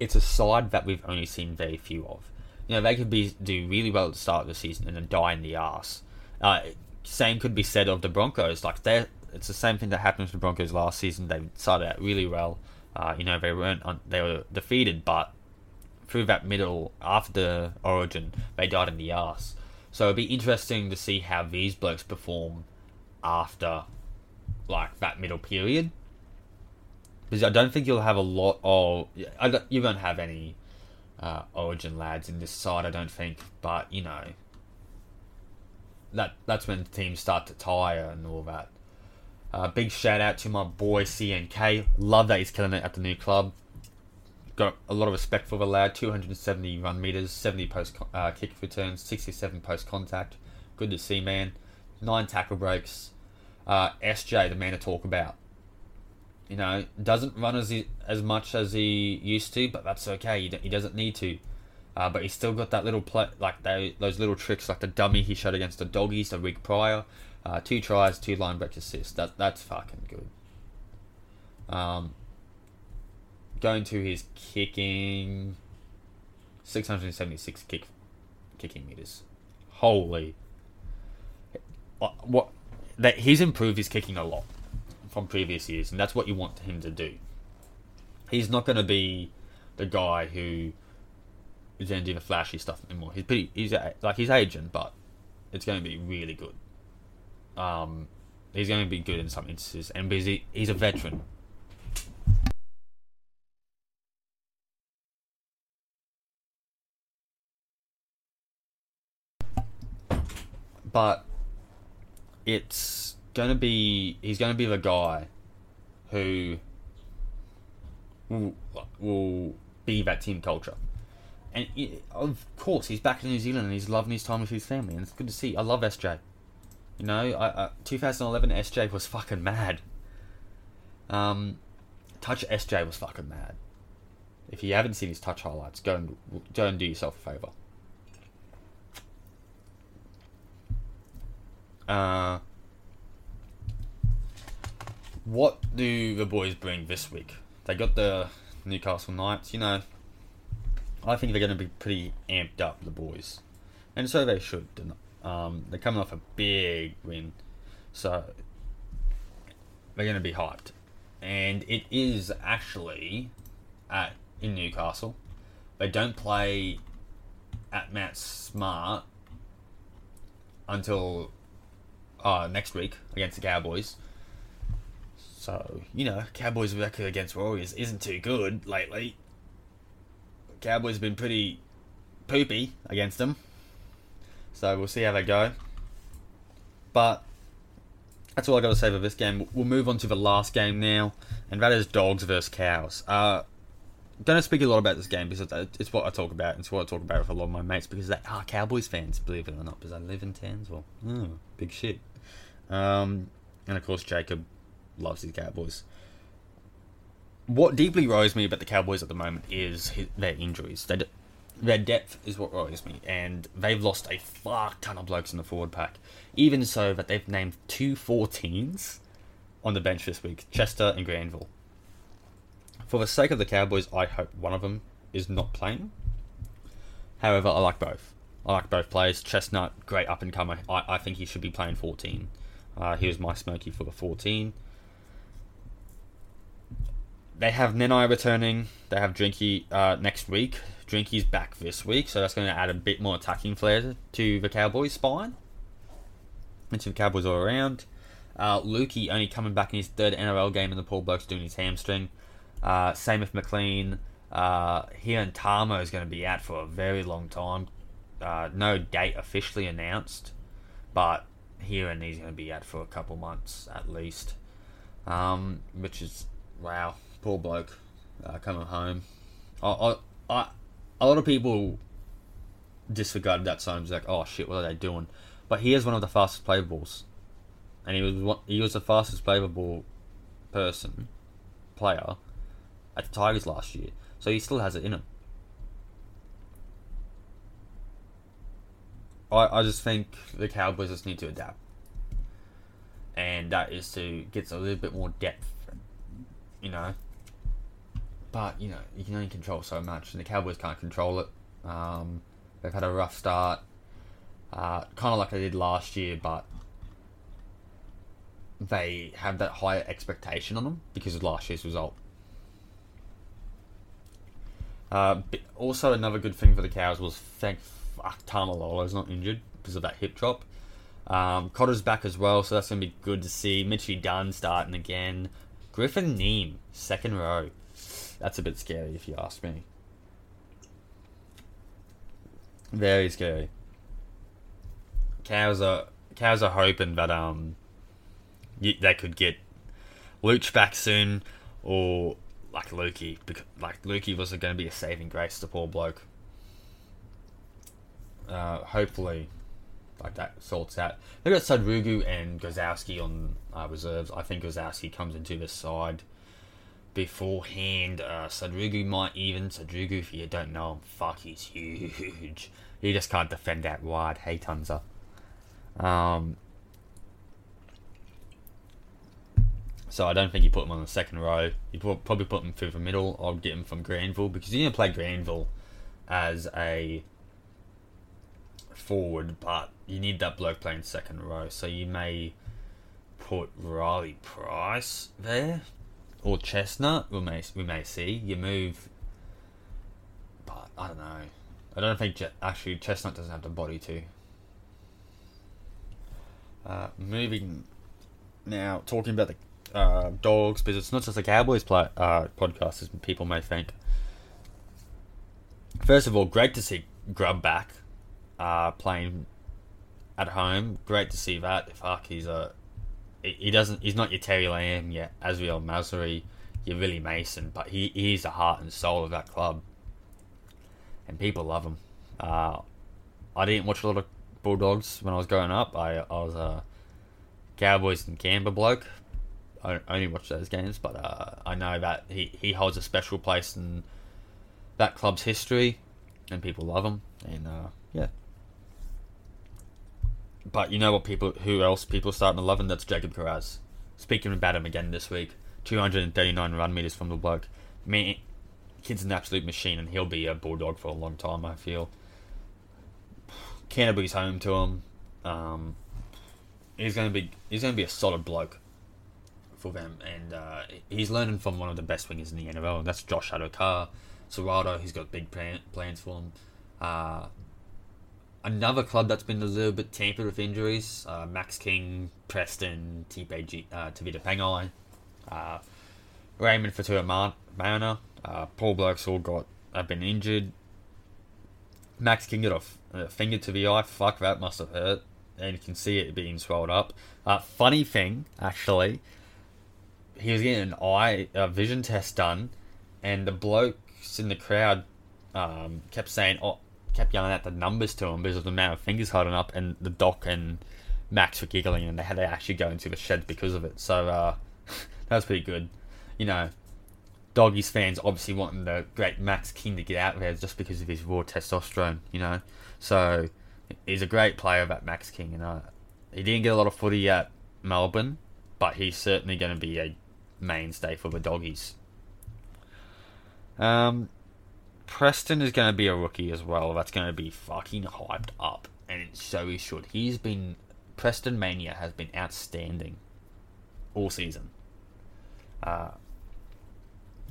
it's a side that we've only seen very few of. You know, they could be do really well at the start of the season and then die in the ass. Uh, same could be said of the Broncos. Like they, it's the same thing that happened to the Broncos last season. They started out really well. Uh, you know, they weren't on, they were defeated, but through that middle after Origin, they died in the ass. So it'd be interesting to see how these blokes perform after like that middle period. Because I don't think you'll have a lot of you won't have any uh, Origin lads in this side. I don't think, but you know that that's when teams start to tire and all that. Uh, big shout out to my boy CNK. Love that he's killing it at the new club. Got a lot of respect for the lad. 270 run meters, 70 post uh, kick returns, 67 post contact. Good to see, man. Nine tackle breaks. Uh, SJ, the man to talk about. You know, doesn't run as he, as much as he used to, but that's okay. He, he doesn't need to. Uh, but he's still got that little play, like they, those little tricks, like the dummy he showed against the doggies the week prior. Uh, two tries, two line break assists. That that's fucking good. Um, going to his kicking, six hundred seventy six kick, kicking meters. Holy. What that he's improved his kicking a lot from previous years, and that's what you want him to do. He's not going to be the guy who is going to do the flashy stuff anymore. He's pretty, he's like he's aging, but it's going to be really good. Um, he's going to be good in some instances, and because he, he's a veteran. But it's going to be he's going to be the guy who will, will be that team culture. And it, of course, he's back in New Zealand and he's loving his time with his family, and it's good to see. I love SJ. You know, I, I, 2011 SJ was fucking mad. Um, Touch SJ was fucking mad. If you haven't seen his touch highlights, go and go and do yourself a favor. Uh, what do the boys bring this week? They got the Newcastle Knights. You know, I think they're going to be pretty amped up, the boys, and so they should. Um, they're coming off a big win, so they're going to be hyped. And it is actually at in Newcastle. They don't play at Mount Smart until uh, next week against the Cowboys. So, you know, Cowboys' record against Warriors isn't too good lately. Cowboys have been pretty poopy against them. So we'll see how they go. But that's all I got to say for this game. We'll move on to the last game now, and that is dogs versus cows. Uh, don't speak a lot about this game because it's what I talk about. It's what I talk about with a lot of my mates because they are Cowboys fans, believe it or not. Because I live in Townsville. Oh, big shit. Um, and of course, Jacob loves his Cowboys. What deeply worries me about the Cowboys at the moment is his, their injuries. They, their depth is what worries me, and they've lost a fuck ton of blokes in the forward pack. Even so, that they've named two 14s on the bench this week Chester and Granville. For the sake of the Cowboys, I hope one of them is not playing. However, I like both. I like both players. Chestnut, great up and comer. I, I think he should be playing 14. Uh, he was my smoky for the 14. They have Nenai returning. They have Drinky uh, next week. Drinky's back this week, so that's going to add a bit more attacking flair to the Cowboys' spine. And to the Cowboys all around. Uh, Lukey only coming back in his third NRL game, and the Paul Bloke's doing his hamstring. Uh, same with McLean. Uh, here and Tamo is going to be out for a very long time. Uh, no date officially announced, but here and he's going to be out for a couple months at least. Um, which is wow, poor bloke uh, coming home. I, I, I, a lot of people disregarded that sign. Was like, oh shit, what are they doing? But he is one of the fastest playables, and he was one, he was the fastest playable person, player, at the Tigers last year. So he still has it in him. I, I just think the Cowboys just need to adapt. And that is to get a little bit more depth, you know. But, you know, you can only control so much, and the Cowboys can't control it. Um, they've had a rough start, uh, kind of like they did last year, but they have that higher expectation on them because of last year's result. Uh, also, another good thing for the Cows was thank fuck Taumalolo's not injured because of that hip drop. Um, Cotter's back as well, so that's going to be good to see. Mitchy Dunn starting again. Griffin Neame, second row. That's a bit scary if you ask me. Very scary. Cows are cows are hoping that um they could get Luch back soon, or like Lukey, because like Lukey wasn't going to be a saving grace to poor bloke. Uh, hopefully, like that sorts out. They've got Sadrugu and Gozowski on uh, reserves. I think Gozowski comes into the side beforehand. Uh, Sadrugu might even Sadrugu, if you don't know him, fuck, he's huge. He just can't defend that wide. Hey, Tunza. Um, so I don't think you put him on the second row. You probably put him through the middle. I'll get him from Granville because you didn't play Granville as a forward, but you need that bloke playing second row. So you may put Riley Price there or Chestnut. We may we may see you move, but I don't know. I don't think actually Chestnut doesn't have the body to. Uh, moving now, talking about the uh, dogs, because it's not just a Cowboys play, uh, podcast, as people may think. First of all, great to see Grub back playing at home. Great to see that. Fuck, he's a he doesn't. He's not your Terry Lamb, yet Hazem El Masri, your Willie Mason, but he he's the heart and soul of that club, and people love him. Uh, I didn't watch a lot of Bulldogs when I was growing up. I I was a Cowboys and Canberra bloke. I only watched those games, but uh, I know that he, he holds a special place in that club's history, and people love him. And uh, yeah, but you know what people who else people are starting to love and that's Jacob Kiraz. Speaking about him again this week. Two hundred and thirty nine run meters from the bloke. Me kid's an absolute machine and he'll be a bulldog for a long time, I feel. Canterbury's home to him. Um, he's gonna be he's gonna be a solid bloke for them and uh, he's learning from one of the best wingers in the NRL and that's Josh Addo-Carr. Ciraldo, he's got big plan, plans for him. Uh, another club that's been a little bit tampered with injuries. Uh, Max King, Preston, TPG, uh, Tevita Pangai, uh, Raymond Faitala Mariner, uh, Paul Blokes all got have been injured. Max King got a, a, finger to the eye. Fuck, that must have hurt. And you can see it being swelled up. Uh, funny thing, actually, he was getting an eye a vision test done, and the blokes in the crowd um, kept saying, "Oh, kept yelling out the numbers to him because of the amount of fingers holding up, and the doc and Max were giggling, and they had to actually go into the shed because of it. So uh, (laughs) that was pretty good. You know, doggies fans obviously wanting the great Max King to get out there just because of his raw testosterone. You know, so he's a great player, that Max King, and uh, he didn't get a lot of footy at Melbourne, but he's certainly going to be a mainstay for the doggies. Um, Preston is going to be a rookie as well. That's going to be fucking hyped up, and so he should. He's been Preston Mania has been outstanding all season. Uh,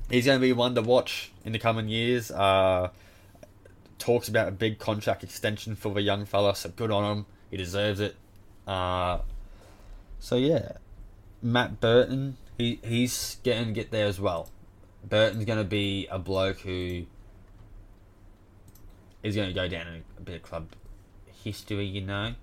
he's going to be one to watch in the coming years. Uh, talks about a big contract extension for the young fella, so good on him. He deserves it. Uh, so yeah, Matt Burton, he he's getting get there as well. Burton's going to be a bloke who is going to go down in a bit of club history, you know.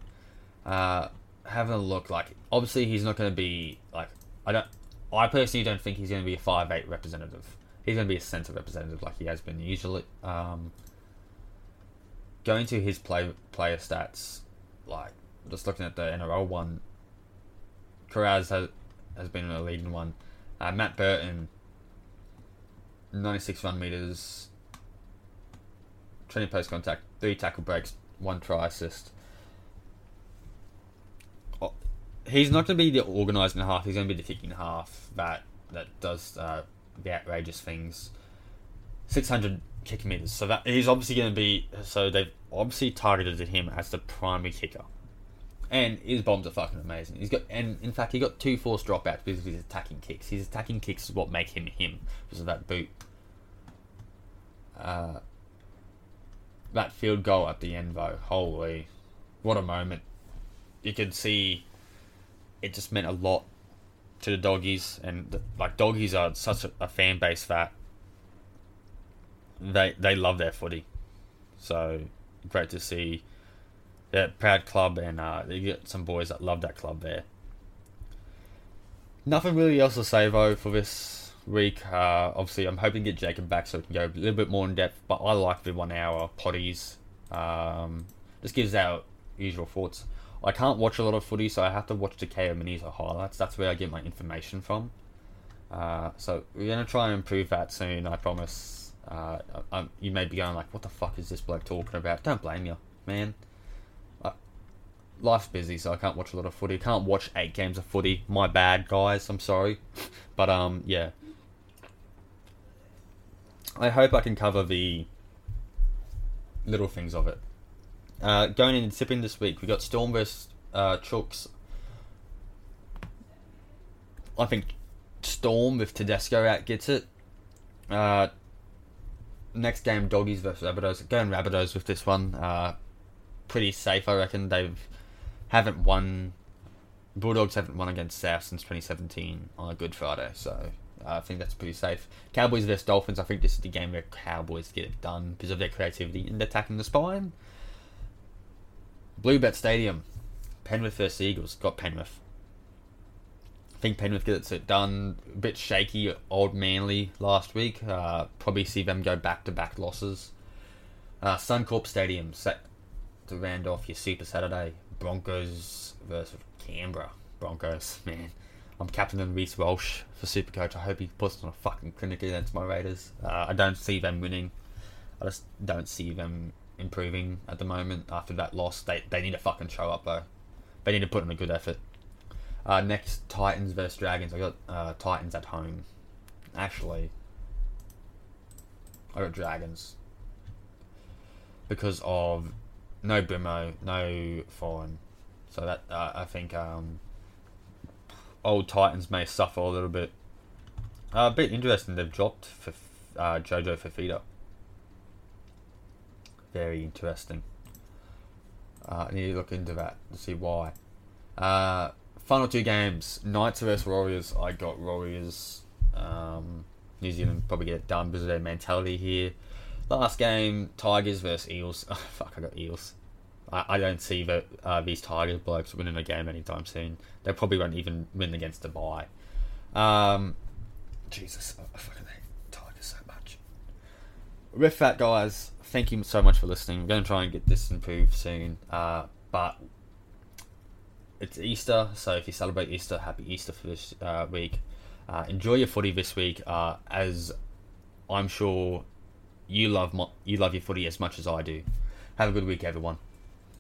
Uh, having a look, like obviously he's not going to be like I don't. I personally don't think he's going to be a five eight representative. He's going to be a centre representative like he has been usually. Um, going to his play player stats, like just looking at the NRL one, Kiraz has has been a leading one. Uh, Matt Burton, ninety six run meters, 20 post contact, three tackle breaks, one try assist. He's not going to be the organising half. He's going to be the kicking half that that does uh, the outrageous things. 600 kick meters. So that he's obviously going to be. So they've obviously targeted him as the primary kicker. And his bombs are fucking amazing. He's got, and in fact, he got two forced dropouts because of his attacking kicks. His attacking kicks is what make him him because of that boot. Uh, that field goal at the end, though, holy, what a moment! You could see it just meant a lot to the doggies, and like doggies are such a, a fan base that they they love their footy. So great to see that proud club, and uh, they get some boys that love that club there. Nothing really else to say though for this week. Uh, obviously, I'm hoping to get Jacob back so we can go a little bit more in depth. But I like the one hour potties. Um, just gives our usual thoughts. I can't watch a lot of footy, so I have to watch the Kayo minis or highlights. That's where I get my information from. Uh, so we're gonna try and improve that soon. I promise. Uh, I, you may be going like, "What the fuck is this bloke talking about?" Don't blame you, man. Life's busy, so I can't watch a lot of footy. Can't watch eight games of footy. My bad, guys. I'm sorry, (laughs) but um, yeah. I hope I can cover the little things of it. Uh, going in and sipping this week, we got Storm vs uh, Chooks. I think Storm with Tedesco out gets it. Uh, next game, Doggies versus Rabbitohs. Going Rabbitohs with this one. Uh, pretty safe, I reckon. They've haven't won. Bulldogs haven't won against South since 2017 on a Good Friday, so uh, I think that's pretty safe. Cowboys versus Dolphins. I think this is the game where Cowboys get it done because of their creativity and attacking the spine. Bluebet Stadium. Penrith versus Eagles. Got Penrith think Penrith gets it done. A bit shaky, old Manly last week. Uh, probably see them go back to back losses. Uh, Suncorp Stadium set to round off your Super Saturday. Broncos versus Canberra. Broncos, (laughs) man. I'm captaining Reece Walsh for Supercoach. I hope he puts on a fucking clinic against my Raiders. Uh, I don't see them winning. I just don't see them improving at the moment after that loss. They, they need to fucking show up though. They need to put in a good effort. Uh, next, Titans versus Dragons. I got uh, Titans at home. Actually, I got Dragons because of no Brimo, no Foreign. So that uh, I think um, old Titans may suffer a little bit. Uh, a bit interesting. They've dropped for uh, Jojo Fifita. Very interesting. Uh, I need to look into that to see why. Uh, final two games: Knights versus Warriors. I got Warriors. Um, New Zealand probably get it done because of their mentality here. Last game: Tigers versus Eels. Oh, (laughs) fuck, I got Eels. I, I don't see that uh, these Tigers blokes winning a game anytime soon. They probably won't even win against Dubai. Um, Jesus, I fucking hate Tigers so much. With that, guys, thank you so much for listening. We're going to try and get this improved soon. Uh, but it's Easter, so if you celebrate Easter, happy Easter for this uh, week. Uh, enjoy your footy this week, uh, as I'm sure you love mo- you love your footy as much as I do. Have a good week, everyone.